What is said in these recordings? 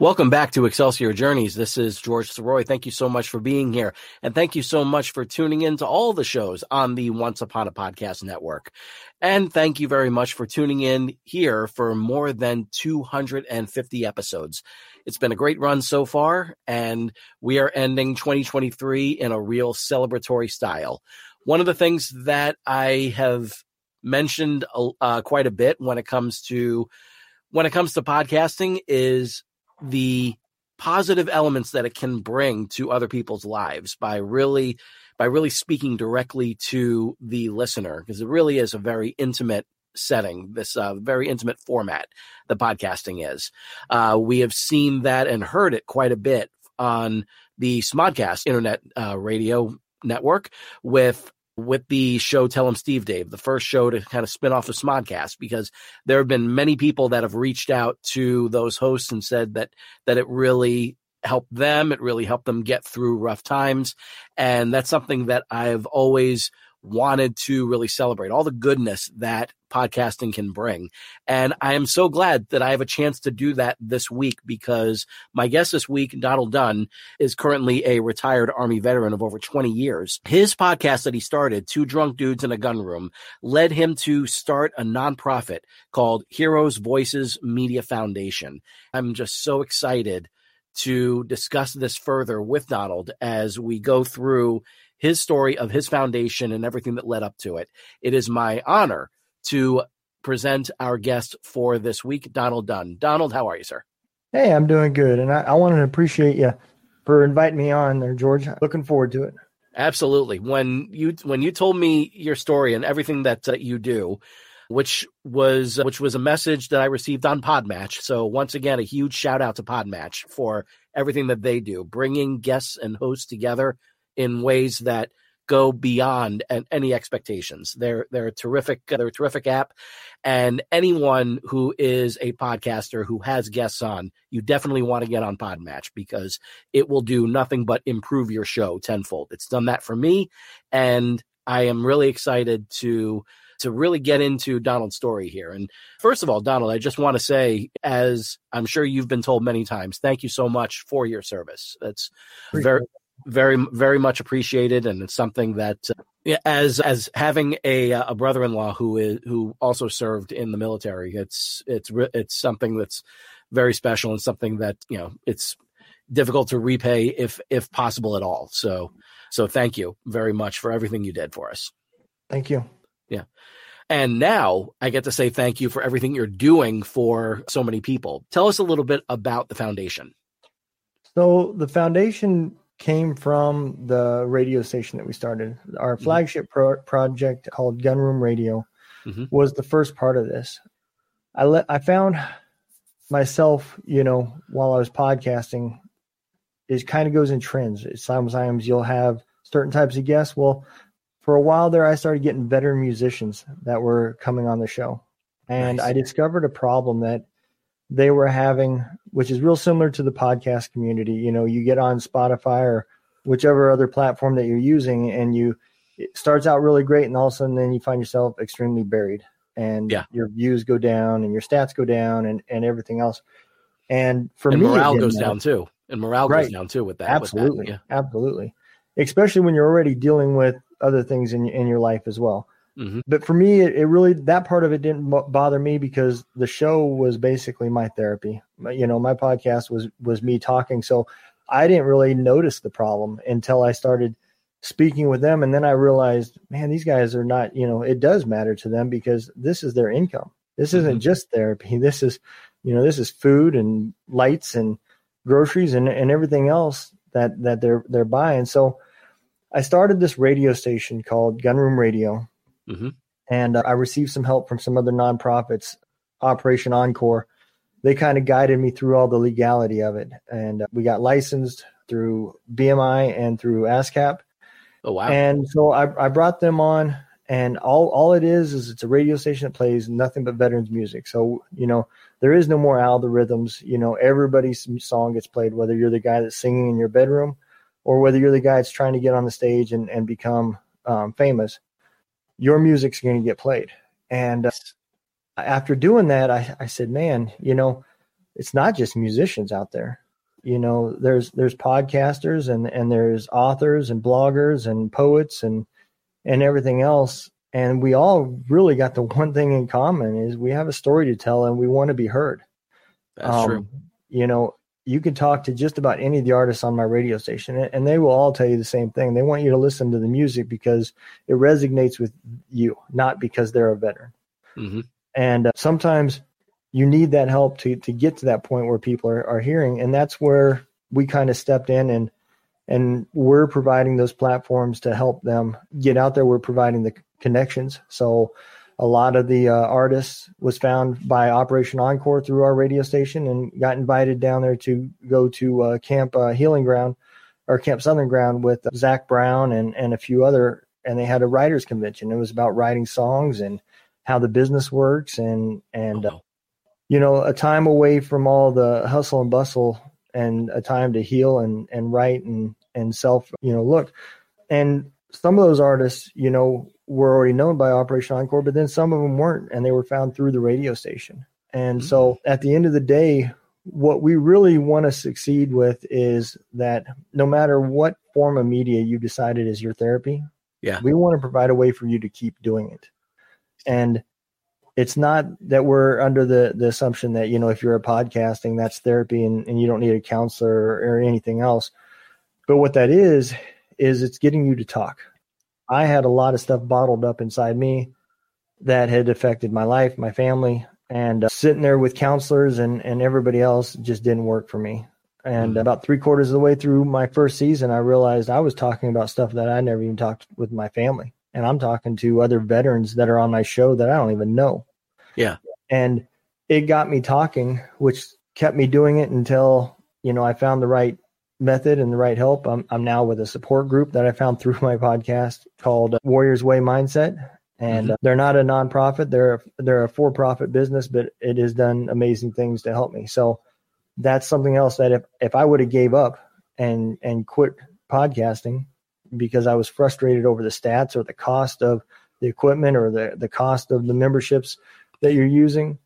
Welcome back to Excelsior Journeys. This is George Sirois. Thank you so much for being here. And thank you so much for tuning in to all the shows on the Once Upon a Podcast Network. And thank you very much for tuning in here for more than 250 episodes. It's been a great run so far, and we are ending 2023 in a real celebratory style. One of the things that I have mentioned uh, quite a bit when it comes to when it comes to podcasting is the positive elements that it can bring to other people's lives by really by really speaking directly to the listener because it really is a very intimate setting this uh, very intimate format the podcasting is. Uh, we have seen that and heard it quite a bit on the smodcast internet uh, radio network with with the show Tell 'em Steve Dave, the first show to kind of spin off of Smodcast, because there have been many people that have reached out to those hosts and said that that it really helped them, it really helped them get through rough times, and that's something that I've always wanted to really celebrate all the goodness that podcasting can bring. And I am so glad that I have a chance to do that this week because my guest this week, Donald Dunn, is currently a retired Army veteran of over 20 years. His podcast that he started, Two Drunk Dudes in a Gun Room, led him to start a nonprofit called Heroes Voices Media Foundation. I'm just so excited to discuss this further with Donald as we go through his story of his foundation and everything that led up to it. It is my honor to present our guest for this week, Donald Dunn. Donald, how are you, sir? Hey, I'm doing good, and I, I want to appreciate you for inviting me on there, George. Looking forward to it. Absolutely. When you when you told me your story and everything that uh, you do, which was which was a message that I received on Podmatch. So once again, a huge shout out to Podmatch for everything that they do, bringing guests and hosts together in ways that go beyond any expectations. They're they're a terrific they're a terrific app, and anyone who is a podcaster who has guests on, you definitely want to get on Podmatch because it will do nothing but improve your show tenfold. It's done that for me, and I am really excited to to really get into Donald's story here. And first of all, Donald, I just want to say, as I'm sure you've been told many times, thank you so much for your service. That's very very very much appreciated and it's something that uh, as as having a a brother-in-law who is who also served in the military it's it's it's something that's very special and something that you know it's difficult to repay if if possible at all so so thank you very much for everything you did for us thank you yeah and now I get to say thank you for everything you're doing for so many people. Tell us a little bit about the foundation. So, the foundation came from the radio station that we started. Our flagship pro- project called Gunroom Radio mm-hmm. was the first part of this. I let I found myself, you know, while I was podcasting, it kind of goes in trends. Sometimes you'll have certain types of guests. Well, for a while there, I started getting veteran musicians that were coming on the show, and nice. I discovered a problem that they were having, which is real similar to the podcast community. You know, you get on Spotify or whichever other platform that you're using, and you it starts out really great, and all of a sudden, then you find yourself extremely buried, and yeah. your views go down, and your stats go down, and and everything else. And for and me, morale goes down too, and morale right. goes down too with that. Absolutely, with that. Yeah. absolutely. Especially when you're already dealing with other things in in your life as well. Mm-hmm. But for me, it, it, really that part of it didn't bother me because the show was basically my therapy. You know, my podcast was was me talking, so I didn't really notice the problem until I started speaking with them, and then I realized, man, these guys are not. You know, it does matter to them because this is their income. This isn't mm-hmm. just therapy. This is, you know, this is food and lights and groceries and and everything else that that they're they're buying. So I started this radio station called Gunroom Radio, mm-hmm. and uh, I received some help from some other nonprofits, Operation Encore. They kind of guided me through all the legality of it, and uh, we got licensed through BMI and through ASCAP. Oh wow! And so I, I brought them on, and all all it is is it's a radio station that plays nothing but veterans music. So you know there is no more algorithms. You know everybody's song gets played, whether you're the guy that's singing in your bedroom or whether you're the guy that's trying to get on the stage and, and become um, famous, your music's going to get played. And uh, after doing that, I, I said, man, you know, it's not just musicians out there. You know, there's there's podcasters and and there's authors and bloggers and poets and and everything else. And we all really got the one thing in common is we have a story to tell and we want to be heard. That's um, true. You know, you can talk to just about any of the artists on my radio station and they will all tell you the same thing. They want you to listen to the music because it resonates with you, not because they're a veteran. Mm-hmm. And uh, sometimes you need that help to, to get to that point where people are, are hearing. And that's where we kind of stepped in and, and we're providing those platforms to help them get out there. We're providing the connections. So a lot of the uh, artists was found by Operation Encore through our radio station and got invited down there to go to uh, Camp uh, Healing Ground or Camp Southern Ground with uh, Zac Brown and, and a few other, and they had a writers convention. It was about writing songs and how the business works and, and, uh, you know, a time away from all the hustle and bustle and a time to heal and, and write and, and self, you know, look. And some of those artists, you know, were already known by Operation Encore, but then some of them weren't, and they were found through the radio station. And mm-hmm. so at the end of the day, what we really want to succeed with is that no matter what form of media you decided is your therapy, yeah, we want to provide a way for you to keep doing it. And it's not that we're under the, the assumption that, you know, if you're a podcasting, that's therapy and, and you don't need a counselor or, or anything else. But what that is, is it's getting you to talk. I had a lot of stuff bottled up inside me that had affected my life, my family, and uh, sitting there with counselors and, and everybody else just didn't work for me. And mm-hmm. about three quarters of the way through my first season, I realized I was talking about stuff that I never even talked with my family. And I'm talking to other veterans that are on my show that I don't even know. Yeah. And it got me talking, which kept me doing it until, you know, I found the right method and the right help. I'm, I'm now with a support group that I found through my podcast called Warriors Way Mindset. And mm-hmm. they're not a nonprofit. They're a, they're a for-profit business, but it has done amazing things to help me. So that's something else that if, if I would have gave up and, and quit podcasting because I was frustrated over the stats or the cost of the equipment or the, the cost of the memberships that you're using,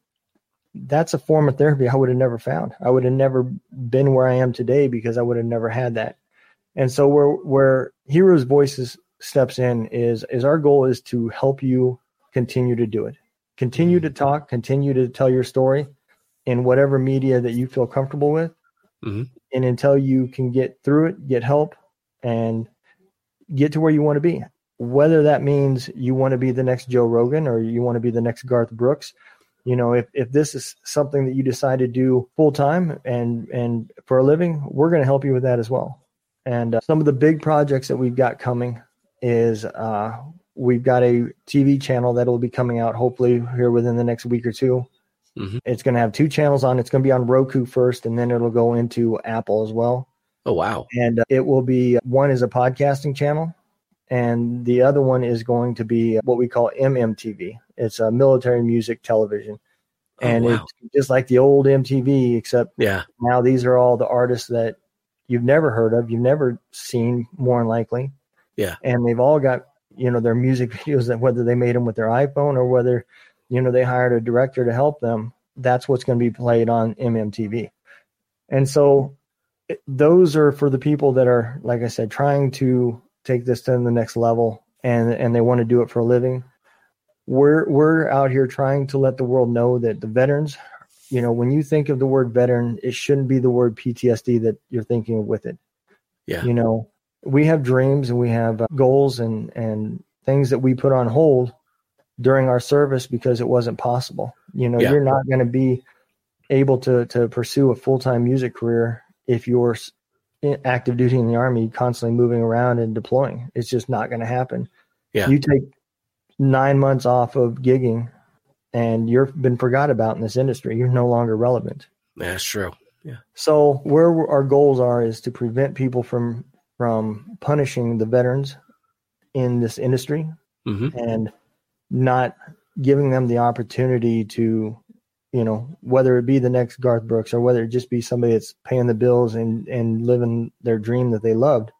that's a form of therapy I would have never found. I would have never been where I am today because I would have never had that. And so where where Heroes Voices steps in is is our goal is to help you continue to do it. Continue to talk, continue to tell your story in whatever media that you feel comfortable with. Mm-hmm. And until you can get through it, get help and get to where you want to be. Whether that means you want to be the next Joe Rogan or you want to be the next Garth Brooks you know if, if this is something that you decide to do full time and and for a living we're going to help you with that as well. And uh, some of the big projects that we've got coming is uh, we've got a tv channel that'll be coming out hopefully here within the next week or 2 mm-hmm. it's going to have two channels on. It's going to be on roku first and then it'll go into apple as well. Oh wow. And uh, it will be one is a podcasting channel and the other one is going to be uh, what we call mmtv it's a military music television, oh, and wow. it's just like the old MTV, except yeah. Now these are all the artists that you've never heard of, you've never seen, more than likely. Yeah, and they've all got you know their music videos that whether they made them with their iPhone or whether you know they hired a director to help them. That's what's going to be played on MMTV, and so those are for the people that are like I said trying to take this to the next level and and they want to do it for a living. We're we're out here trying to let the world know that the veterans you know when you think of the word veteran it shouldn't be the word ptsd that you're thinking of with it. Yeah. You know we have dreams and we have uh, goals and and things that we put on hold during our service because it wasn't possible. You know yeah. you're not going to be able to to pursue a full-time music career if you're active duty in the army, constantly moving around and deploying. It's just not going to happen. Yeah. You take nine months off of gigging and you've been forgot about in this industry. You're no longer relevant. That's true. Yeah. So where our goals are is to prevent people from from punishing the veterans in this industry Mm-hmm. and not giving them the opportunity to, you know, whether it be the next Garth Brooks or whether it just be somebody that's paying the bills and and living their dream that they loved,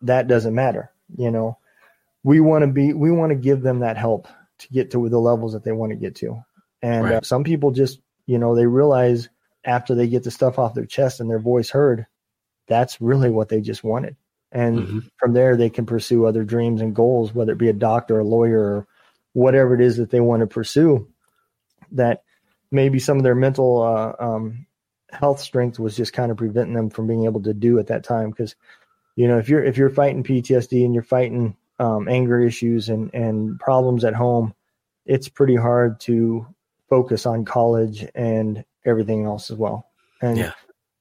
that doesn't matter. You know, we want to be we want to give them that help to get to the levels that they want to get to. And uh, some people just, you know, they realize after they get the stuff off their chest and their voice heard, that's really what they just wanted. And Mhm. from there, they can pursue other dreams and goals, whether it be a doctor, a lawyer, or whatever it is that they want to pursue. That maybe some of their mental uh, um, health strength was just kind of preventing them from being able to do at that time. Because you know, if you're if you're fighting PTSD and you're fighting um, anger issues and and problems at home, it's pretty hard to focus on college and everything else as well. And Yeah.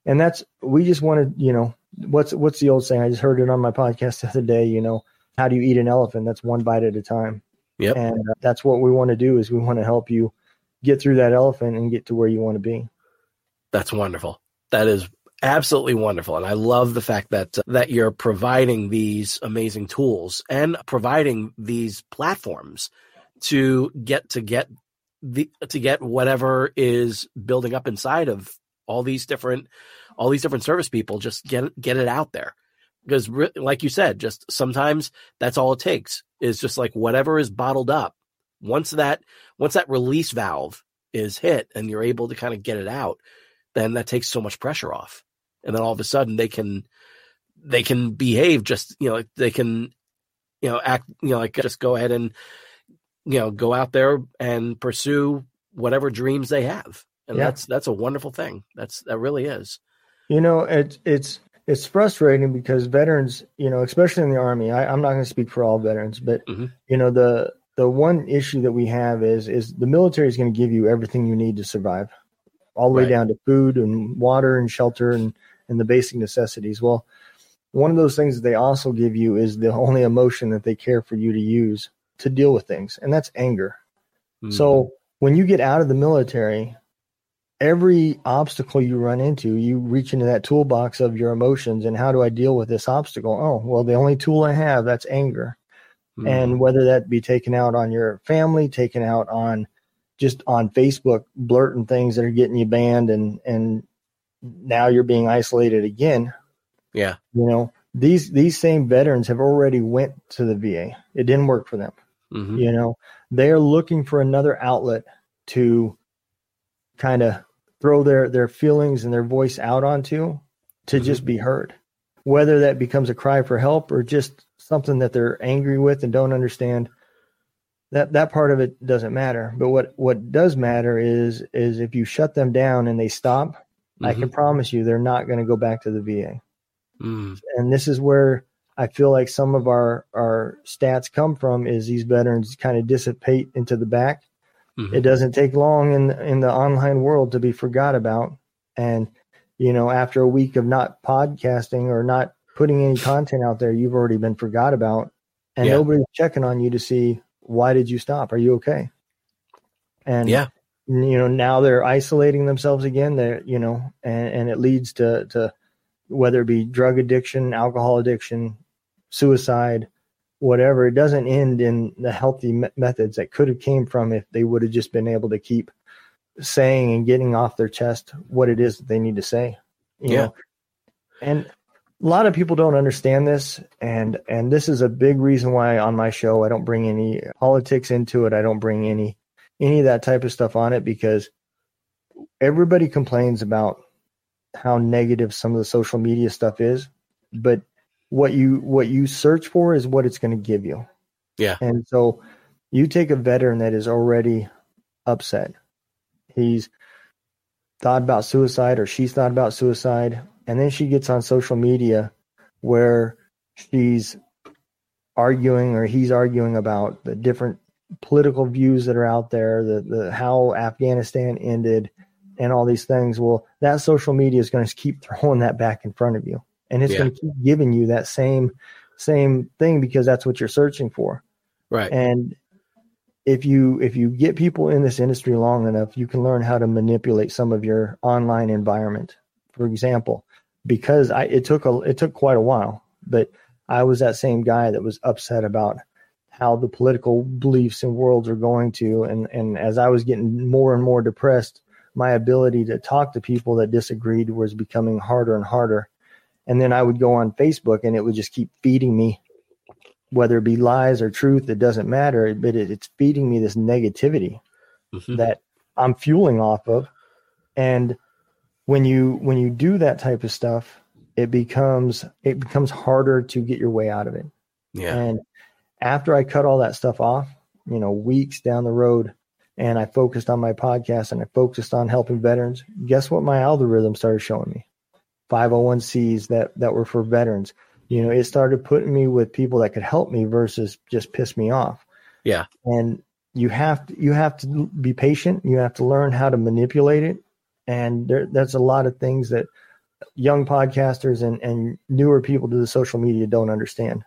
and that's we just wanted, you know, what's what's the old saying? I just heard it on my podcast the other day. You know, how do you eat an elephant? That's one bite at a time. Yep. And uh, that's what we want to do is we want to help you get through that elephant and get to where you want to be. That's wonderful. That is absolutely wonderful, and I love the fact that uh, that you're providing these amazing tools and providing these platforms to get to get the to get whatever is building up inside of all these different all these different service people. Just get get it out there because, like you said, just sometimes that's all it takes is just like whatever is bottled up. Once that once that release valve is hit and you're able to kind of get it out, then that takes so much pressure off. And then all of a sudden they can they can behave just you know they can you know act you know like just go ahead and you know go out there and pursue whatever dreams they have. And Yeah. that's that's a wonderful thing. That's that really is. You know, it's it's it's frustrating because veterans, you know, especially in the army. I, I'm not going to speak for all veterans, but Mhm. you know, the the one issue that we have is is the military is going to give you everything you need to survive, all the way down to food and water and shelter and and the basic necessities. Well, one of those things that they also give you is the only emotion that they care for you to use to deal with things, and that's anger. Mm. So when you get out of the military, every obstacle you run into, you reach into that toolbox of your emotions and how do I deal with this obstacle? Oh, well, the only tool I have, that's anger. Mhm. And whether that be taken out on your family, taken out on just on Facebook, blurting things that are getting you banned and and now you're being isolated again. yeah, You know, these these same veterans have already went to the VA. It didn't work for them Mhm. you know they're looking for another outlet to kind of throw their their feelings and their voice out onto to Mhm. just be heard whether that becomes a cry for help or just something that they're angry with and don't understand that that part of it doesn't matter but what what does matter is is if you shut them down and they stop i can promise you they're not going to go back to the va Mm. and this is where I feel like some of our our stats come from is these veterans kind of dissipate into the back. Mhm. It doesn't take long in in the online world to be forgot about, and you know after a week of not podcasting or not putting any content out there, you've already been forgot about, and Yeah. nobody's checking on you to see why did you stop? Are you okay? And Yeah. you know now they're isolating themselves again. They're you know, and, and it leads to to whether it be drug addiction, alcohol addiction, suicide, whatever. It doesn't end in the healthy me- methods that could have came from if they would have just been able to keep saying and getting off their chest what it is that they need to say. You Yeah. know? And a lot of people don't understand this and and this is a big reason why on my show I don't bring any politics into it. I don't bring any any of that type of stuff on it because everybody complains about how negative some of the social media stuff is, but what you what you search for is what it's going to give you. Yeah. And so you take a veteran that is already upset. He's thought about suicide or she's thought about suicide and then she gets on social media where she's arguing or he's arguing about the different political views that are out there, the, the how Afghanistan ended and all these things. Well, that social media is going to keep throwing that back in front of you. and it's Yeah. going to keep giving you that same same thing because that's what you're searching for. Right. And if you if you get people in this industry long enough, you can learn how to manipulate some of your online environment. For example, because I it took a it took quite a while, but I was that same guy that was upset about how the political beliefs and worlds are going to and and as I was getting more and more depressed, my ability to talk to people that disagreed was becoming harder and harder. And then I would go on Facebook and it would just keep feeding me whether it be lies or truth, it doesn't matter, but it, it's feeding me this negativity Mhm. that I'm fueling off of. And when you when you do that type of stuff, it becomes it becomes harder to get your way out of it. Yeah. And after I cut all that stuff off, you know, weeks down the road, and I focused on my podcast and I focused on helping veterans, guess what my algorithm started showing me? 501cs that that were for veterans. You know, it started putting me with people that could help me versus just piss me off. Yeah. And you have to you have to be patient. You have to learn how to manipulate it. And there, there's a lot of things that young podcasters and, and newer people to the social media don't understand.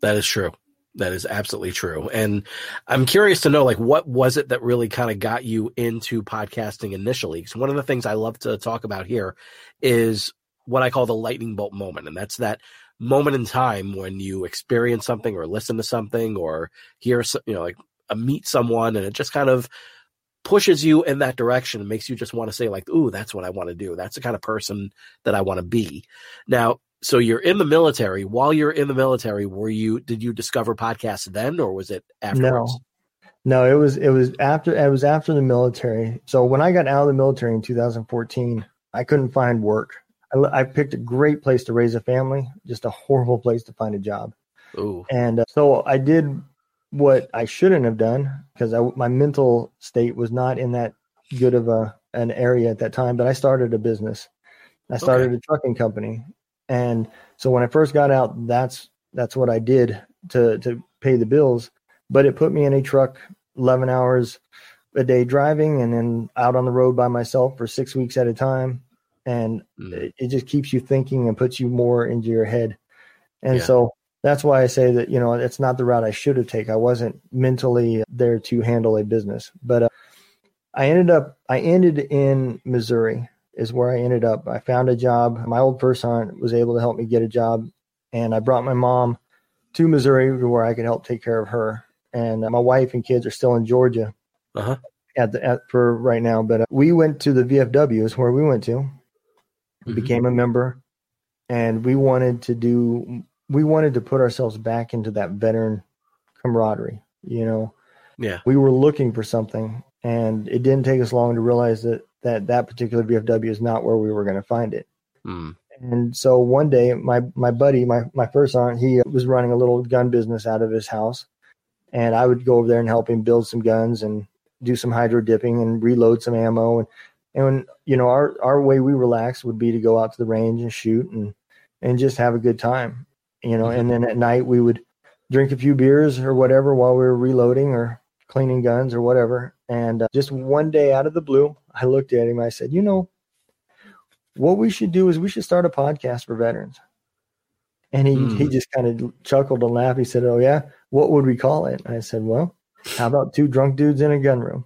That is true. That is absolutely true. And I'm curious to know, like, what was it that really kind of got you into podcasting initially? Because one of the things I love to talk about here is what I call the lightning bolt moment. And that's that moment in time when you experience something or listen to something or hear, you know, like uh, meet someone and it just kind of pushes you in that direction and makes you just want to say like, ooh, that's what I want to do. That's the kind of person that I want to be. Now, so you're in the military. While you're in the military, were you did you discover podcasts then or was it afterwards? No, no, it was it was after it was after the military. So when I got out of the military in 2014, I couldn't find work. I, I picked a great place to raise a family, just a horrible place to find a job. Ooh. And uh, so I did what I shouldn't have done because my mental state was not in that good of a an area at that time. But I started a business. I started Okay. a trucking company, and so when I first got out, that's that's what I did to to pay the bills. But it put me in a truck, eleven hours a day driving, and then out on the road by myself for six weeks at a time, and Mm. it, it just keeps you thinking and puts you more into your head. And Yeah. so that's why I say that, you know, it's not the route I should have taken. I wasn't mentally there to handle a business, but uh, I ended up, I ended in Missouri is where I ended up. I found a job. My old first sergeant was able to help me get a job and I brought my mom to Missouri where I could help take care of her. And uh, my wife and kids are still in Georgia Uh-huh. at the, at, for right now. But uh, we went to the VFW is where we went to, Mhm. became a member, and we wanted to do we wanted to put ourselves back into that veteran camaraderie. You know, Yeah. we were looking for something, and it didn't take us long to realize that that that particular VFW is not where we were going to find it. Mm. And so one day, my my buddy, my my first aunt, he was running a little gun business out of his house, and I would go over there and help him build some guns and do some hydro dipping and reload some ammo. And and when, you know, our our way we relax would be to go out to the range and shoot and and just have a good time, you know. And then at night we would drink a few beers or whatever while we were reloading or cleaning guns or whatever. And uh, just one day out of the blue, I looked at him. I said, you know what we should do is we should start a podcast for veterans. And he, Hmm. he just kind of chuckled and laughed. He said, Oh, yeah, what would we call it? And I said, Well, how about two drunk dudes in a gun room?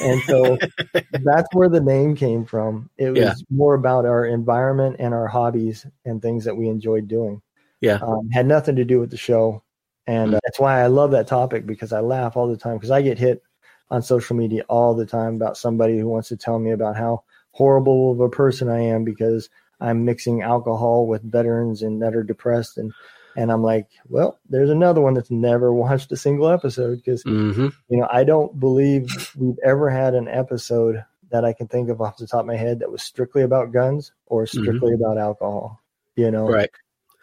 And so that's where the name came from. It was Yeah. more about our environment and our hobbies and things that we enjoyed doing. Yeah. Um, had nothing to do with the show. And uh, that's why I love that topic because I laugh all the time because I get hit on social media all the time about somebody who wants to tell me about how horrible of a person I am because I'm mixing alcohol with veterans and that are depressed and and I'm like, well, there's another one that's never watched a single episode because hmm you know I don't believe we've ever had an episode that I can think of off the top of my head that was strictly about guns or strictly about alcohol. You know, Mm-hmm. Right.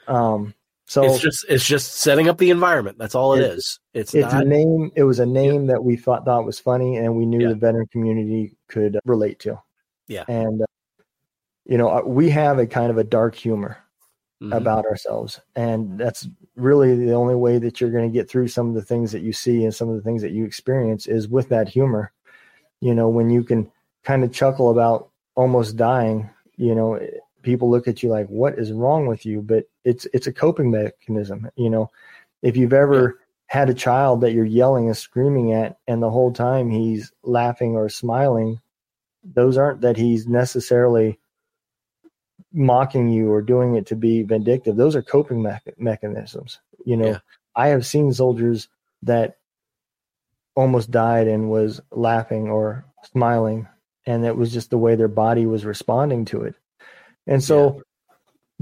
Um, so it's just it's just setting up the environment. That's all it It- is. It's, it's not a name. It was a name that we thought thought was funny, and we knew Yeah. the veteran community could relate to. Yeah. and uh, you know, uh, we have a kind of a dark humor Mhm. about ourselves, and that's really the only way that you're going to get through some of the things that you see and some of the things that you experience is with that humor. You know, when you can kind of chuckle about almost dying, you know, people look at you like, "What is wrong with you?" But it's it's a coping mechanism. You know, if you've ever had a child that you're yelling and screaming at, and the whole time he's laughing or smiling, those aren't that he's necessarily mocking you or doing it to be vindictive. Those are coping me- mechanisms. You know, yeah. I have seen soldiers that almost died and was laughing or smiling, and it was just the way their body was responding to it. And so,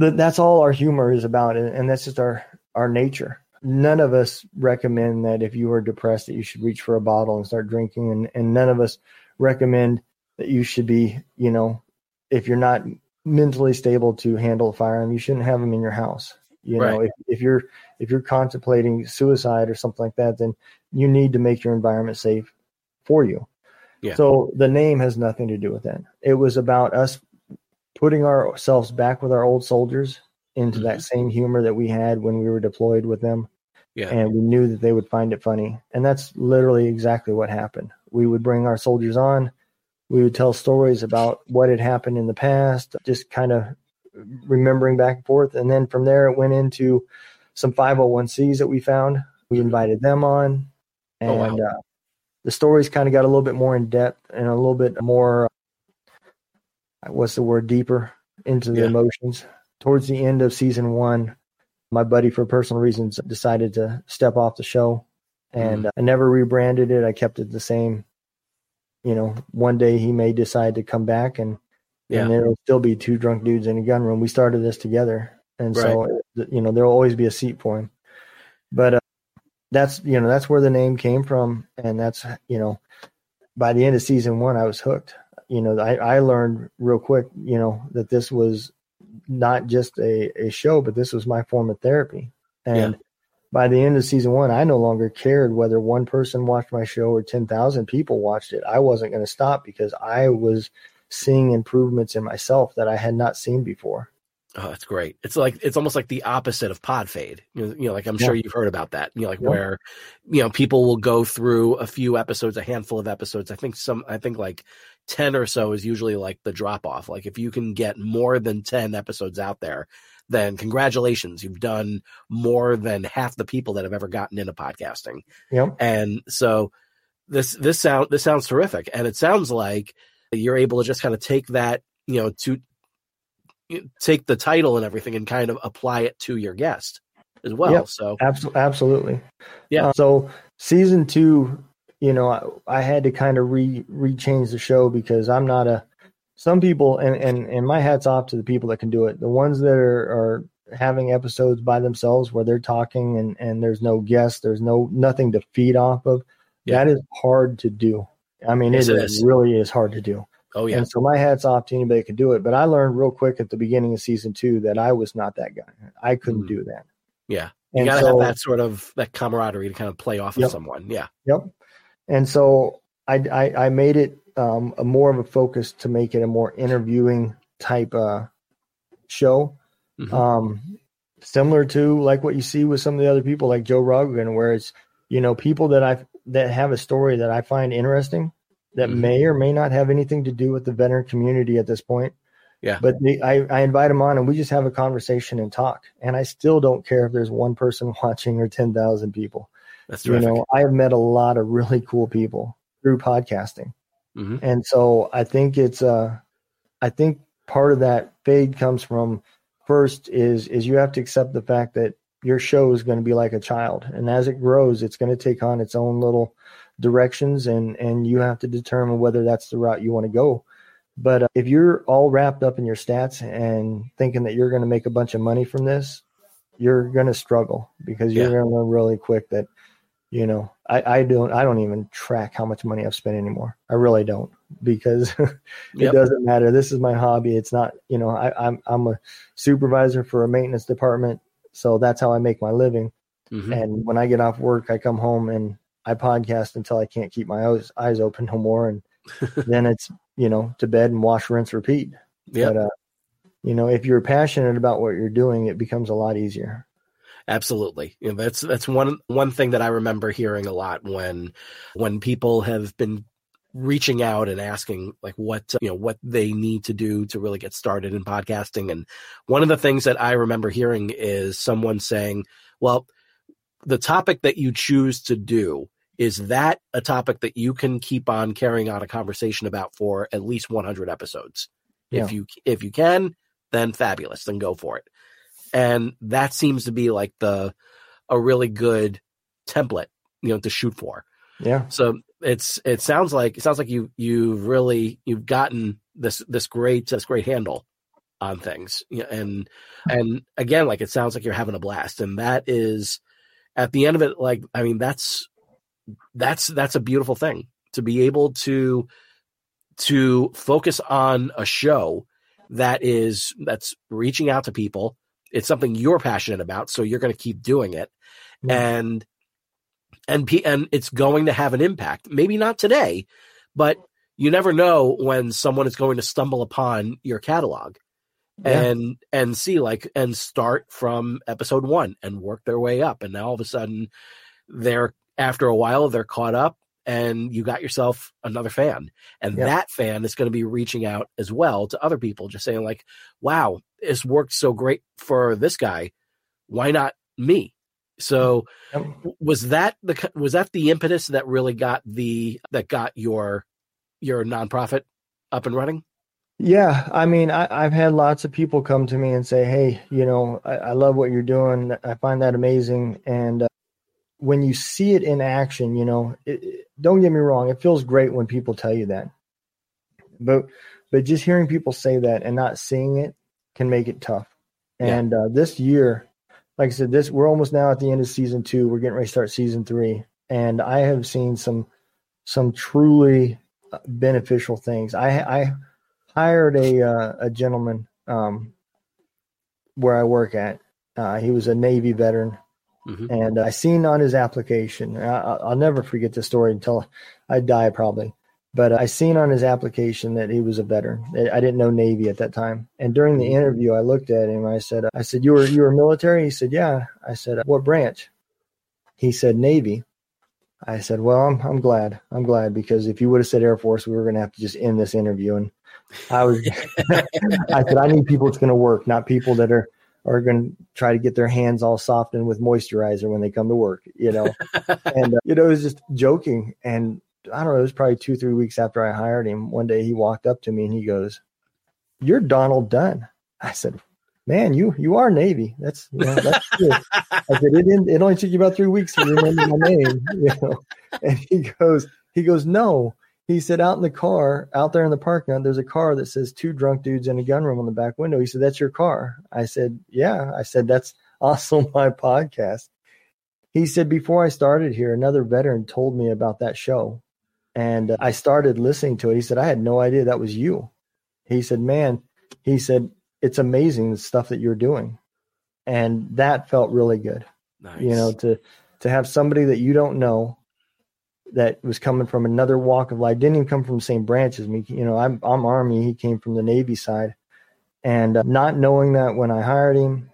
that's all our humor is about, and, and that's just our our nature. None of us recommend that if you are depressed that you should reach for a bottle and start drinking, and, and none of us recommend that you should be, you know, if you're not mentally stable to handle a firearm, you shouldn't have them in your house. You right. know, if, if you're if you're contemplating suicide or something like that, then you need to make your environment safe for you. Yeah. So the name has nothing to do with that. It was about us putting ourselves back with our old soldiers into mm-hmm. that same humor that we had when we were deployed with them. Yeah. And we knew that they would find it funny. And that's literally exactly what happened. We would bring our soldiers on, we would tell stories about what had happened in the past, just kind of remembering back and forth. And then from there, it went into some 501cs that we found. We invited them on, and oh, wow. uh, the stories kind of got a little bit more in depth and a little bit more. What's the word? Deeper into the yeah. emotions. Towards the end of season one, my buddy, for personal reasons, decided to step off the show, and mm. I never rebranded it. I kept it the same you know, one day he may decide to come back and yeah. and there'll still be two drunk dudes in a gun room. We started this together, and right. so you know there'll always be a seat for him. But uh, that's you know that's where the name came from, and that's you know by the end of season one I was hooked. You know I I learned real quick you know that this was not just a, a show, but this was my form of therapy, and. Yeah by the end of season one, I no longer cared whether one person watched my show or 10,000 people watched it. I wasn't going to stop because I was seeing improvements in myself that I had not seen before. Oh, that's great. It's like it's almost like the opposite of pod fade. You know, you know like I'm yeah. sure you've heard about that. You know, like yeah. where you know people will go through a few episodes, a handful of episodes. I think some I think like 10 or so is usually like the drop off. Like if you can get more than 10 episodes out there, then congratulations, you've done more than half the people that have ever gotten into podcasting. Yep. And so this this sound this sounds terrific, and it sounds like you're able to just kind of take that, you know, to take the title and everything and kind of apply it to your guest as well. Yep. So absolutely, absolutely, yeah. Uh, so season two, you know, I, I had to kind of re rechange the show because I'm not a some people and, and and my hats off to the people that can do it the ones that are are having episodes by themselves where they're talking and and there's no guests there's no nothing to feed off of yeah. that is hard to do i mean yes, it, it is. really is hard to do oh yeah and so my hats off to anybody that can do it but i learned real quick at the beginning of season two that i was not that guy i couldn't mm. do that yeah you and gotta so, have that sort of that camaraderie to kind of play off yep. of someone yeah yep and so I, I, I made it um, a more of a focus to make it a more interviewing type uh, show. Mm-hmm. Um, similar to like what you see with some of the other people like Joe Rogan, where it's, you know, people that I that have a story that I find interesting that mm-hmm. may or may not have anything to do with the veteran community at this point. Yeah. But I, I invite them on and we just have a conversation and talk. And I still don't care if there's one person watching or 10,000 people. That's terrific. You know, I have met a lot of really cool people through podcasting. Mm-hmm. And so I think it's uh I think part of that fade comes from first is is you have to accept the fact that your show is going to be like a child and as it grows it's going to take on its own little directions and and you have to determine whether that's the route you want to go but uh, if you're all wrapped up in your stats and thinking that you're going to make a bunch of money from this you're going to struggle because you're yeah. going to learn really quick that you know I, I don't I don't even track how much money I've spent anymore. I really don't because it yep. doesn't matter. This is my hobby. It's not you know I, I'm I'm a supervisor for a maintenance department, so that's how I make my living. Mm-hmm. And when I get off work, I come home and I podcast until I can't keep my eyes, eyes open no more, and then it's you know to bed and wash, rinse, repeat. Yeah. Uh, you know, if you're passionate about what you're doing, it becomes a lot easier. Absolutely. You know, that's that's one one thing that I remember hearing a lot when when people have been reaching out and asking like what you know what they need to do to really get started in podcasting and one of the things that i remember hearing is someone saying well the topic that you choose to do is that a topic that you can keep on carrying on a conversation about for at least 100 episodes? Yeah. if you if you can then fabulous then go for it. And that seems to be like the a really good template you know to shoot for. Yeah. So it's it sounds like it sounds like you you've really you've gotten this this great this great handle on things. And and again like it sounds like you're having a blast and that is at the end of it like i mean that's that's that's a beautiful thing to be able to to focus on a show that is that's reaching out to people. It's something you're passionate about so you're going to keep doing it. And and and it's going to have an impact. Maybe not today, but you never know when someone is going to stumble upon your catalog yeah. and and see like and start from episode 1 and work their way up and now all of a sudden they're after a while they're caught up and you got yourself another fan and yeah. that fan is going to be reaching out as well to other people just saying like wow it's worked so great for this guy why not me so mm-hmm. yep. was that the was that the impetus that really got the that got your your nonprofit up and running? Yeah, I mean, I, have had lots of people come to me and say, "Hey, you know, I, I love what you're doing. I find that amazing." And uh, when you see it in action, you know, it, it, don't get me wrong, it feels great when people tell you that. But but just hearing people say that and not seeing it can make it tough. And yeah. uh, this year, like I said, this we're almost now at the end of season two. We're getting ready to start season three, and I have seen some some truly uh, beneficial things. I I hired a uh, a gentleman um, where I work at. Uh, he was a Navy veteran, mm-hmm. and I seen on his application. I, will never forget the story until I die, probably. But I seen on his application that he was a veteran. I didn't know Navy at that time. And during the interview, I looked at him. I said, "I said you were you were military." He said, "Yeah." I said, "What branch?" He said, "Navy." I said, "Well, I'm I'm glad. I'm glad because if you would have said Air Force, we were going to have to just end this interview." And I was, I said, "I need people that's going to work, not people that are." are going to try to get their hands all softened with moisturizer when they come to work, you know. and uh, you know, it was just joking, and I don't know, it was probably two, three weeks after I hired him. One day he walked up to me and he goes, You're Donald Dunn. I said, Man, you you are Navy. That's you know, that's good. I said, it, didn't, it only took you about three weeks to remember my name. You know? And he goes, he goes, No. He said, out in the car, out there in the parking lot, there's a car that says two drunk dudes in a gun room on the back window. He said, That's your car. I said, Yeah. I said, That's also my podcast. He said, Before I started here, another veteran told me about that show. And uh, I started listening to it. He said, I had no idea that was you. He said, Man, he said, it's amazing the stuff that you're doing. And that felt really good. Nice. You know, to to have somebody that you don't know that was coming from another walk of life, didn't even come from the same branch as me. You know, I'm I'm Army, he came from the Navy side. And uh, not knowing that when I hired him,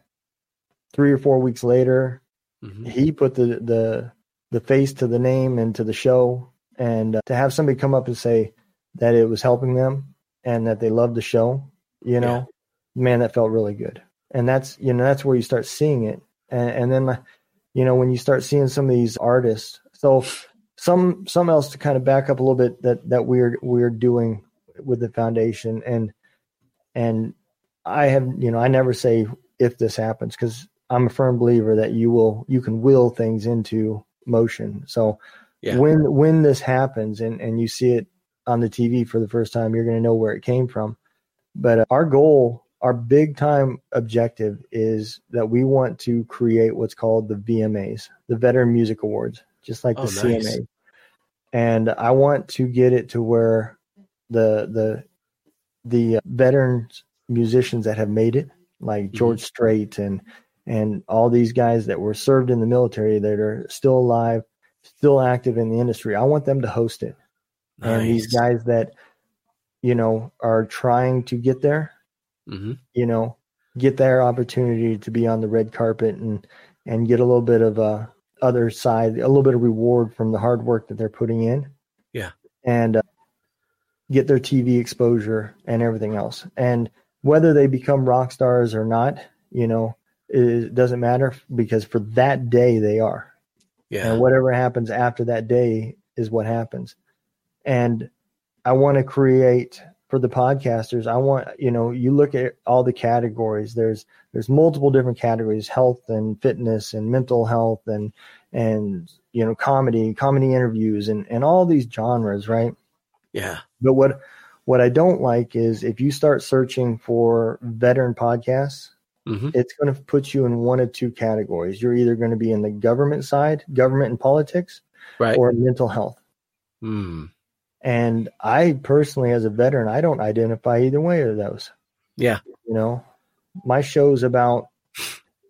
three or four weeks later, mm-hmm. he put the the the face to the name and to the show and uh, to have somebody come up and say that it was helping them and that they loved the show, you know, yeah. man, that felt really good. And that's you know that's where you start seeing it, and, and then you know when you start seeing some of these artists. So some some else to kind of back up a little bit that that we're we're doing with the foundation and and I have you know I never say if this happens because I'm a firm believer that you will you can will things into motion. So yeah. when when this happens and and you see it on the TV for the first time, you're going to know where it came from. But uh, our goal, our big time objective is that we want to create what's called the VMAs, the Veteran Music Awards, just like the oh, nice. CMA. And I want to get it to where the the the veterans musicians that have made it, like mm-hmm. George Strait and and all these guys that were served in the military that are still alive, still active in the industry. I want them to host it. Nice. And these guys that, you know, are trying to get there, mm-hmm. you know, get their opportunity to be on the red carpet and and get a little bit of a other side, a little bit of reward from the hard work that they're putting in. Yeah. And uh, get their TV exposure and everything else. And whether they become rock stars or not, you know, it doesn't matter because for that day they are. Yeah. And whatever happens after that day is what happens. And I want to create for the podcasters. I want, you know, you look at all the categories. There's there's multiple different categories, health and fitness and mental health and and you know, comedy, comedy interviews and and all these genres, right? Yeah. But what what I don't like is if you start searching for veteran podcasts, Mhm. it's going to put you in one of two categories. You're either going to be in the government side, government and politics, Right. or mental health. Hmm. And I personally, as a veteran, I don't identify either way of those. Yeah. You know, my show's about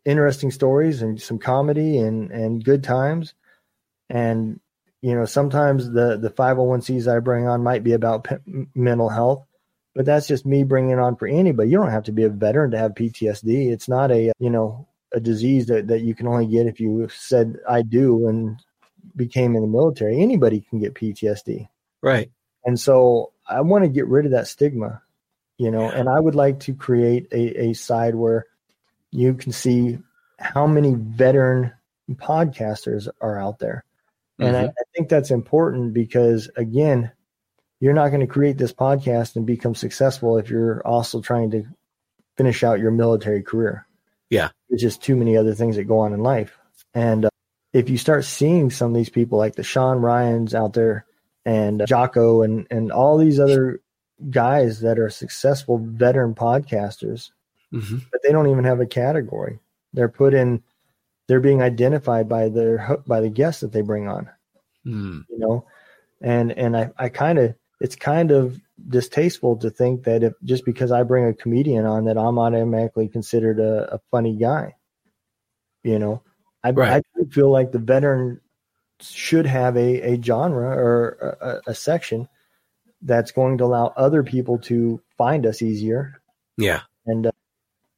interesting stories and some comedy and and good times. And you know, sometimes the the 501cs I bring on might be about p- mental health, but that's just me bringing it on for anybody. You don't have to be a veteran to have PTSD. It's not a you know a disease that that you can only get if you said I do and became in the military. Anybody can get PTSD. Right. And so I want to get rid of that stigma, you know, and I would like to create a, a side where you can see how many veteran podcasters are out there. And I, I think that's important because, again, you're not going to create this podcast and become successful if you're also trying to finish out your military career. Yeah. There's just too many other things that go on in life. And uh, if you start seeing some of these people like the Sean Ryans out there and Jocko and, and all these other guys that are successful veteran podcasters, Mhm. but they don't even have a category. They're put in, they're being identified by their by the guests that they bring on, Hmm. you know, and and I I kind of it's kind of distasteful to think that if just because I bring a comedian on that I'm automatically considered a, a funny guy, you know. I, Right. I feel like the veteran should have a, a genre or a, a section that's going to allow other people to find us easier Yeah. and uh,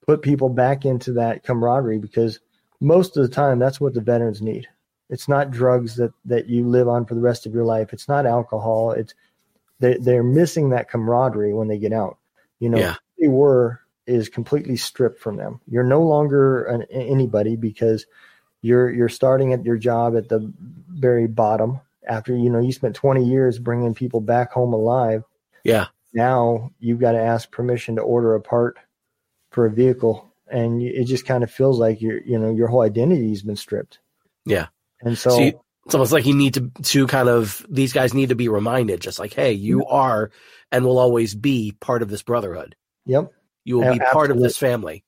put people back into that camaraderie because most of the time that's what the veterans need. It's not drugs that, that you live on for the rest of your life. It's not alcohol. It's they, they're missing that camaraderie when they get out. You know, Yeah. they were is completely stripped from them. You're no longer an, anybody because you're you're starting at your job at the very bottom after you know you spent 20 years bringing people back home alive Yeah. now you've got to ask permission to order a part for a vehicle and it just kind of feels like your you know your whole identity has been stripped Yeah. and so, So you- it's almost like you need to to kind of these guys need to be reminded, just like, hey, you are and will always be part of this brotherhood. yep You will be part of this family.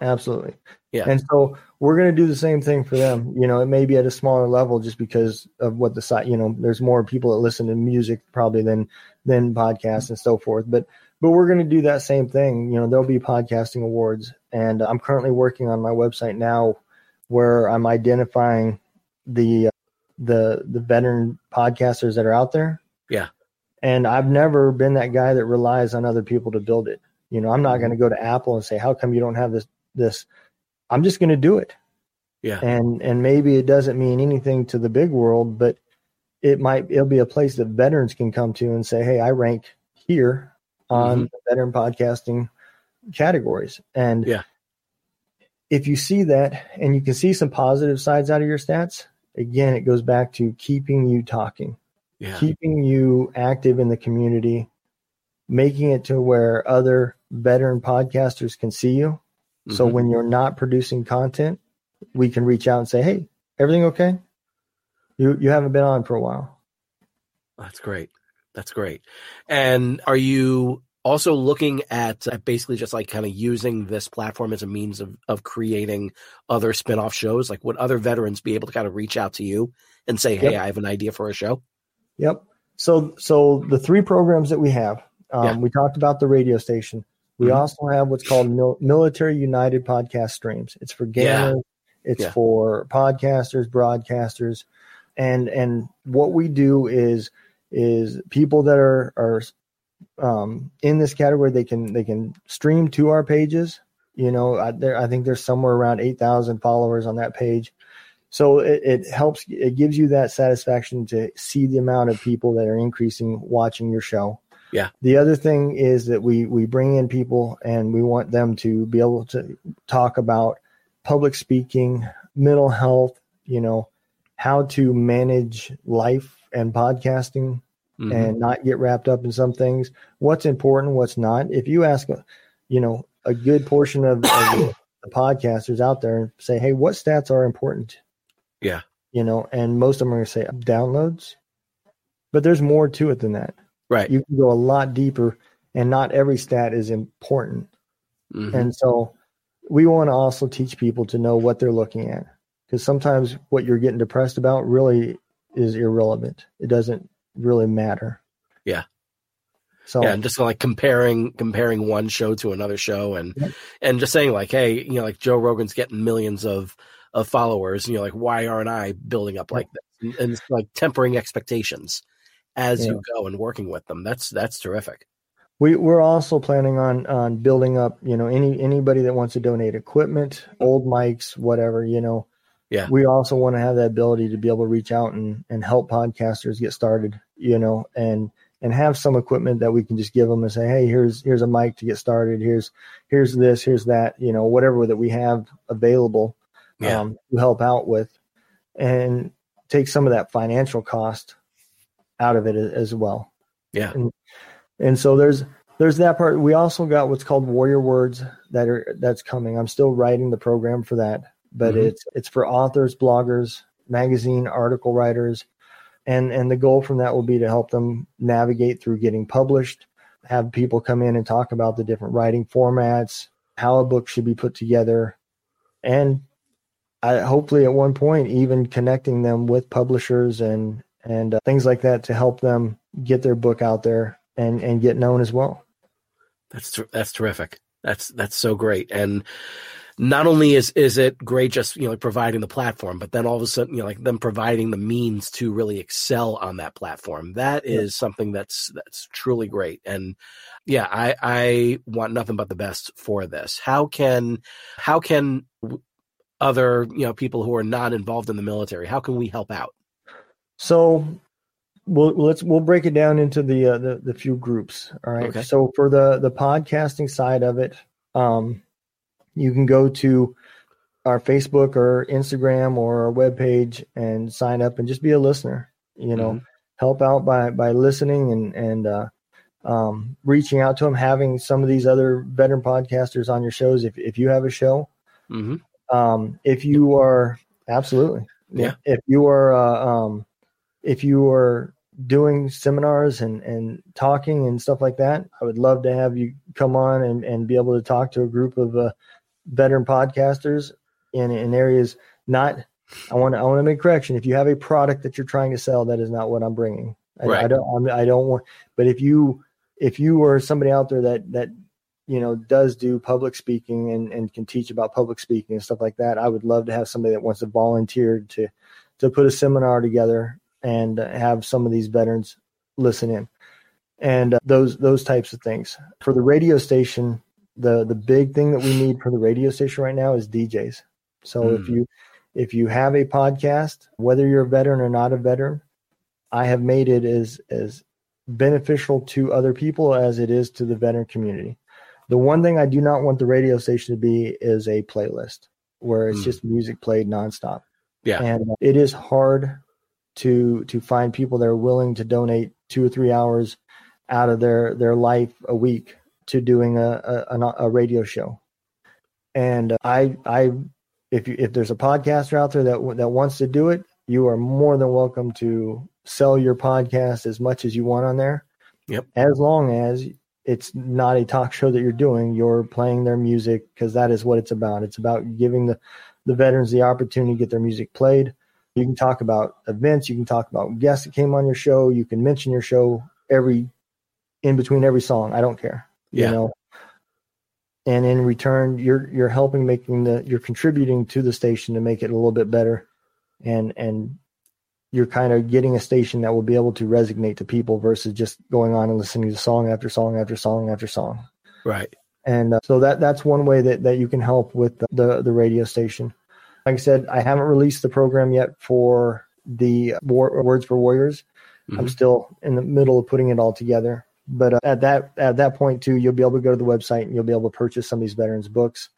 Absolutely Yeah. and so we're going to do the same thing for them you know it may be at a smaller level just because of what the site you know there's more people that listen to music probably than than podcasts and so forth but but we're going to do that same thing you know there'll be podcasting awards and i'm currently working on my website now where i'm identifying the the the veteran podcasters that are out there Yeah. and i've never been that guy that relies on other people to build it you know i'm not mm-hmm. going to go to apple and say how come you don't have this this i'm just going to do it Yeah. and and maybe it doesn't mean anything to the big world but it might it'll be a place that veterans can come to and say hey i rank here on Mhm. the veteran podcasting categories and Yeah. if you see that and you can see some positive sides out of your stats again it goes back to keeping you talking Yeah. keeping you active in the community making it to where other veteran podcasters can see you so Mhm. when you're not producing content, we can reach out and say, "Hey, everything okay? You you haven't been on for a while." That's great. That's great. And are you also looking at, at basically just like kind of using this platform as a means of, of creating other spin-off shows? Like would other veterans be able to kind of reach out to you and say, Hey, Yep. I have an idea for a show? Yep. So so the three programs that we have, um, Yeah. we talked about the radio station. We Mhm. also have what's called Mil- Military United Podcast Streams. It's for Yeah. gamers, it's Yeah. for podcasters, broadcasters, and and what we do is is people that are are um, in this category they can they can stream to our pages. You know, I, there I think there's somewhere around eight thousand followers on that page. So it, it helps. It gives you that satisfaction to see the amount of people that are increasing watching your show. Yeah. The other thing is that we we bring in people and we want them to be able to talk about public speaking, mental health, you know, how to manage life and podcasting mm-hmm. and not get wrapped up in some things. What's important, what's not. If you ask, you know, a good portion of, of the, the podcasters out there and say, "Hey, what stats are important?" Yeah, you know, and most of them are going to say downloads, but there's more to it than that. Right. You can go a lot deeper, and not every stat is important. Mm-hmm. And so, we want to also teach people to know what they're looking at because sometimes what you're getting depressed about really is irrelevant. It doesn't really matter. Yeah. So yeah, and just like comparing comparing one show to another show, and yeah. and just saying like, hey, you know, like Joe Rogan's getting millions of of followers, and you're like, why aren't I building up like this? And, and it's like tempering expectations as yeah. you go and working with them. That's that's terrific. We we're also planning on on building up. You know, any anybody that wants to donate equipment, old mics, whatever. You know, yeah. We also want to have that ability to be able to reach out and, and help podcasters get started, you know, and and have some equipment that we can just give them and say, hey, here's here's a mic to get started. Here's here's this, here's that, you know, whatever that we have available yeah. um, to help out with, and take some of that financial cost out of it as well. Yeah. And, and so there's there's that part. We also got what's called warrior words that are that's coming. I'm still writing the program for that but mm-hmm. it's it's for authors, bloggers, magazine article writers, and and the goal from that will be to help them navigate through getting published, have people come in and talk about the different writing formats, how a book should be put together, and I, hopefully at one point even connecting them with publishers and and uh, things like that to help them get their book out there and and get known as well. That's that's terrific. That's that's so great. And not only is is it great just you know like providing the platform, but then all of a sudden you know like them providing the means to really excel on that platform. That is yeah. something that's that's truly great. And yeah, I I want nothing but the best for this. How can how can other you know people who are not involved in the military how can we help out? So we'll let's we'll break it down into the uh, the, the few groups. All right. Okay. So for the the podcasting side of it, um, you can go to our Facebook or Instagram or our webpage and sign up and just be a listener. You know, mm-hmm. help out by by listening and and uh, um, reaching out to them, having some of these other veteran podcasters on your shows. If if you have a show, mm-hmm. um, if you are absolutely, yeah, if you are, uh, um, if you are doing seminars and and talking and stuff like that, I would love to have you come on and and be able to talk to a group of uh, veteran podcasters in in areas not I want to I want to make correction. If you have a product that you're trying to sell, that is not what I'm bringing. I, right. I don't I'm, I do not want. But if you if you are somebody out there that that you know does do public speaking and and can teach about public speaking and stuff like that, I would love to have somebody that wants to volunteer to to put a seminar together and have some of these veterans listen in and uh, those those types of things for the radio station the the big thing that we need for the radio station right now is DJs. So mm. if hmm. you if you have a podcast, whether you're a veteran or not a veteran, I have made it as as beneficial to other people as it is to the veteran community. The one thing I do not want the radio station to be is a playlist where it's mm. just music played nonstop. Yeah. And it is hard to to find people that are willing to donate two or three hours out of their their life a week to doing a, a, a radio show. And I, I, if you, if there's a podcaster out there that that wants to do it, you are more than welcome to sell your podcast as much as you want on there. Yep. As long as it's not a talk show that you're doing, you're playing their music because that is what it's about. It's about giving the the veterans the opportunity to get their music played. You can talk about events. You can talk about guests that came on your show. You can mention your show every in between every song. I don't care yeah. you know and in return you're you're helping making the you're contributing to the station to make it a little bit better and and you're kind of getting a station that will be able to resonate to people versus just going on and listening to song after song after song after song right and uh, so that that's one way that, that you can help with the, the, the radio station like i said i haven't released the program yet for the war, words for warriors mm-hmm. i'm still in the middle of putting it all together But uh, at that at that point too, you'll be able to go to the website and you'll be able to purchase some of these veterans books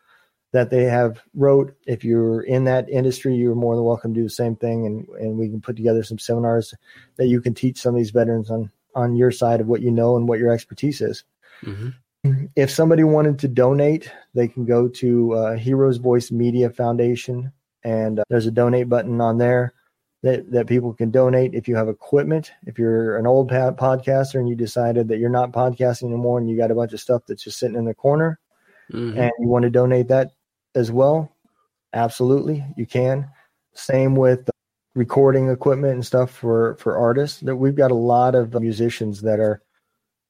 that they have wrote. If you're in that industry, you're more than welcome to do the same thing, and and we can put together some seminars that you can teach some of these veterans on on your side of what you know and what your expertise is. Mm-hmm. If somebody wanted to donate, they can go to uh, Heroes Voice Media Foundation, and uh, there's a donate button on there that, that people can donate. If you have equipment, if you're an old podcaster and you decided that you're not podcasting anymore and you got a bunch of stuff that's just sitting in the corner mm-hmm. and you want to donate that as well, absolutely, you can. Same with recording equipment and stuff for, for artists. That we've got a lot of musicians that are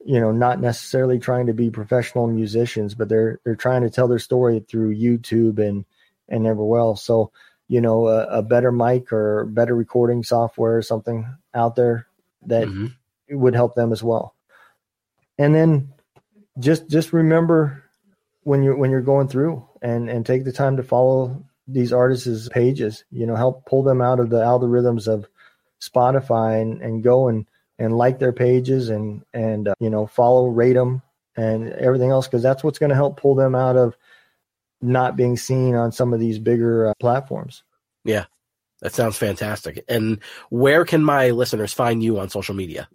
you know not necessarily trying to be professional musicians but they're they're trying to tell their story through youtube and and everywhere else so you know a, a better mic or better recording software or something out there that mm-hmm. would help them as well and then just just remember when you're when you're going through and and take the time to follow these artists' pages you know help pull them out of the algorithms of spotify and and go and and like their pages and and uh, you know follow rate them and everything else because that's what's going to help pull them out of not being seen on some of these bigger uh, platforms yeah that sounds fantastic and where can my listeners find you on social media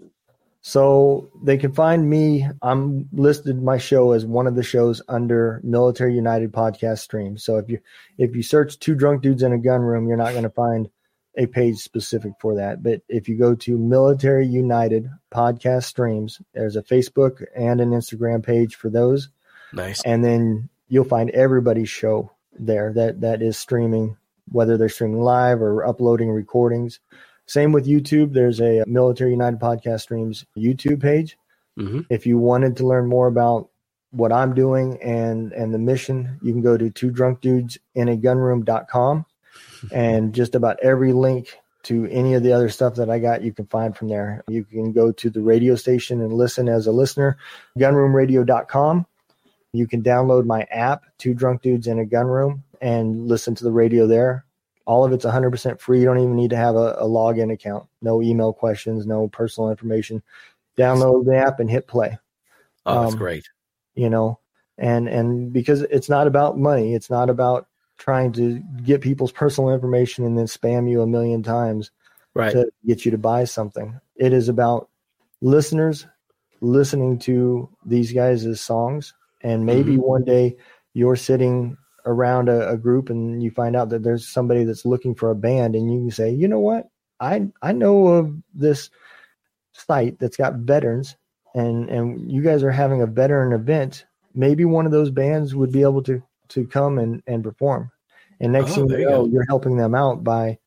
so they can find me i'm listed my show as one of the shows under military united podcast stream so if you if you search two drunk dudes in a gun room you're not going to find a page specific for that. But if you go to Military United podcast streams, there's a Facebook and an Instagram page for those. Nice. And then you'll find everybody's show there that that is streaming, whether they're streaming live or uploading recordings. Same with YouTube. There's a Military United podcast streams YouTube page. Mm-hmm. If you wanted to learn more about what I'm doing and and the mission, you can go to two drunk dudes in a gunroom.com and just about every link to any of the other stuff that I got, you can find from there. You can go to the radio station and listen as a listener, gunroomradio.com. You can download my app, Two Drunk Dudes in a Gun Room, and listen to the radio there. All of it's 100% free. You don't even need to have a, a login account. No email questions, no personal information. Download the app and hit play. Oh, that's um, great. You know, and and because it's not about money, it's not about trying to get people's personal information and then spam you a million times right. to get you to buy something. It is about listeners listening to these guys' songs. And maybe mm-hmm. one day you're sitting around a, a, group and you find out that there's somebody that's looking for a band and you can say, you know what? I I know of this site that's got veterans and and you guys are having a veteran event. Maybe one of those bands would be able to to come and, and perform. And next oh, thing you know, you you're helping them out by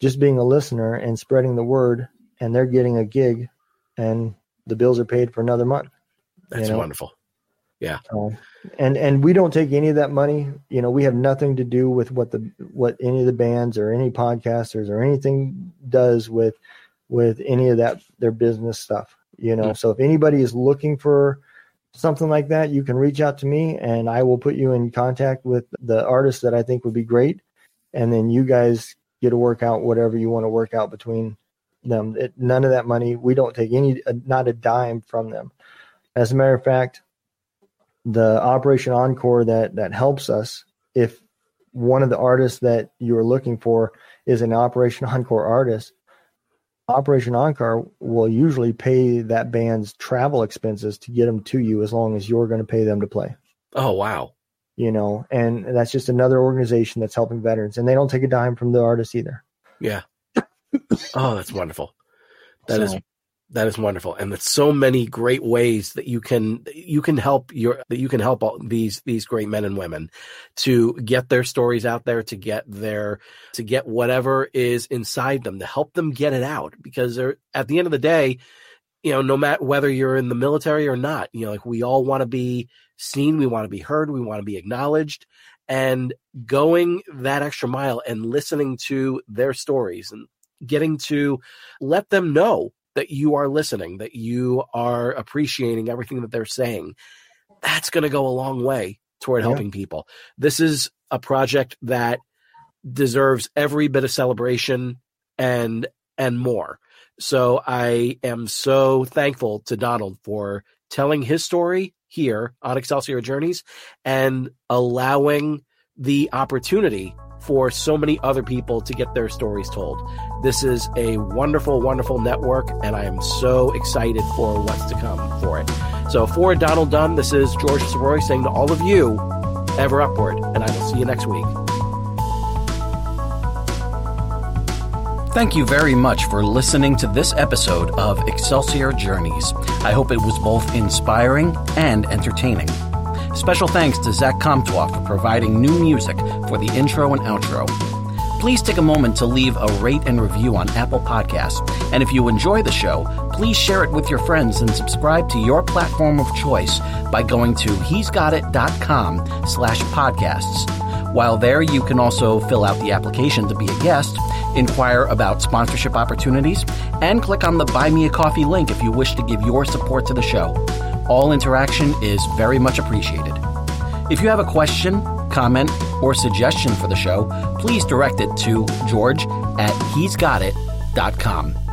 just being a listener and spreading the word, and they're getting a gig, and the bills are paid for another month. That's you know? wonderful. Yeah. and and we don't take any of that money. You know, we have nothing to do with what the what any of the bands or any podcasters or anything does with with any of that their business stuff. You know, mm-hmm. so if anybody is looking for something like that, you can reach out to me and I will put you in contact with the artist that I think would be great. And then you guys get to work out whatever you want to work out between them. It, none of that money, we don't take any, uh, not a dime from them. As a matter of fact, the Operation Encore that that helps us if one of the artists that you're looking for is an Operation Encore artist, Operation Encore will usually pay that band's travel expenses to get them to you as long as you're going to pay them to play. Oh, wow. You know, and that's just another organization that's helping veterans, and they don't take a dime from the artist either. Yeah. oh, that's wonderful. That so, is that is wonderful, and there's so many great ways that you can you can help your that you can help all these these great men and women to get their stories out there, to get their to get whatever is inside them, to help them get it out. Because they're at the end of the day, you know, no matter whether you're in the military or not, you know, like we all want to be seen, we want to be heard, we want to be acknowledged, and going that extra mile and listening to their stories and getting to let them know that you are listening, that you are appreciating everything that they're saying, that's going to go a long way toward yeah. helping people. This is a project that deserves every bit of celebration and and more. So I am so thankful to Donald for telling his story here on Excelsior Journeys and allowing the opportunity for so many other people to get their stories told. This is a wonderful, wonderful network, and I am so excited for what's to come for it. So, for Donald Dunn, this is George Sirois saying to all of you, ever upward, and I will see you next week. Thank you very much for listening to this episode of Excelsior Journeys. I hope it was both inspiring and entertaining. Special thanks to Zach Comtois for providing new music for the intro and outro. Please take a moment to leave a rate and review on Apple Podcasts. And if you enjoy the show, please share it with your friends and subscribe to your platform of choice by going to he'sgotit.com slash podcasts. While there, you can also fill out the application to be a guest, inquire about sponsorship opportunities, and click on the Buy Me a Coffee link if you wish to give your support to the show. All interaction is very much appreciated. If you have a question, comment, or suggestion for the show, please direct it to george at he'sgotit.com.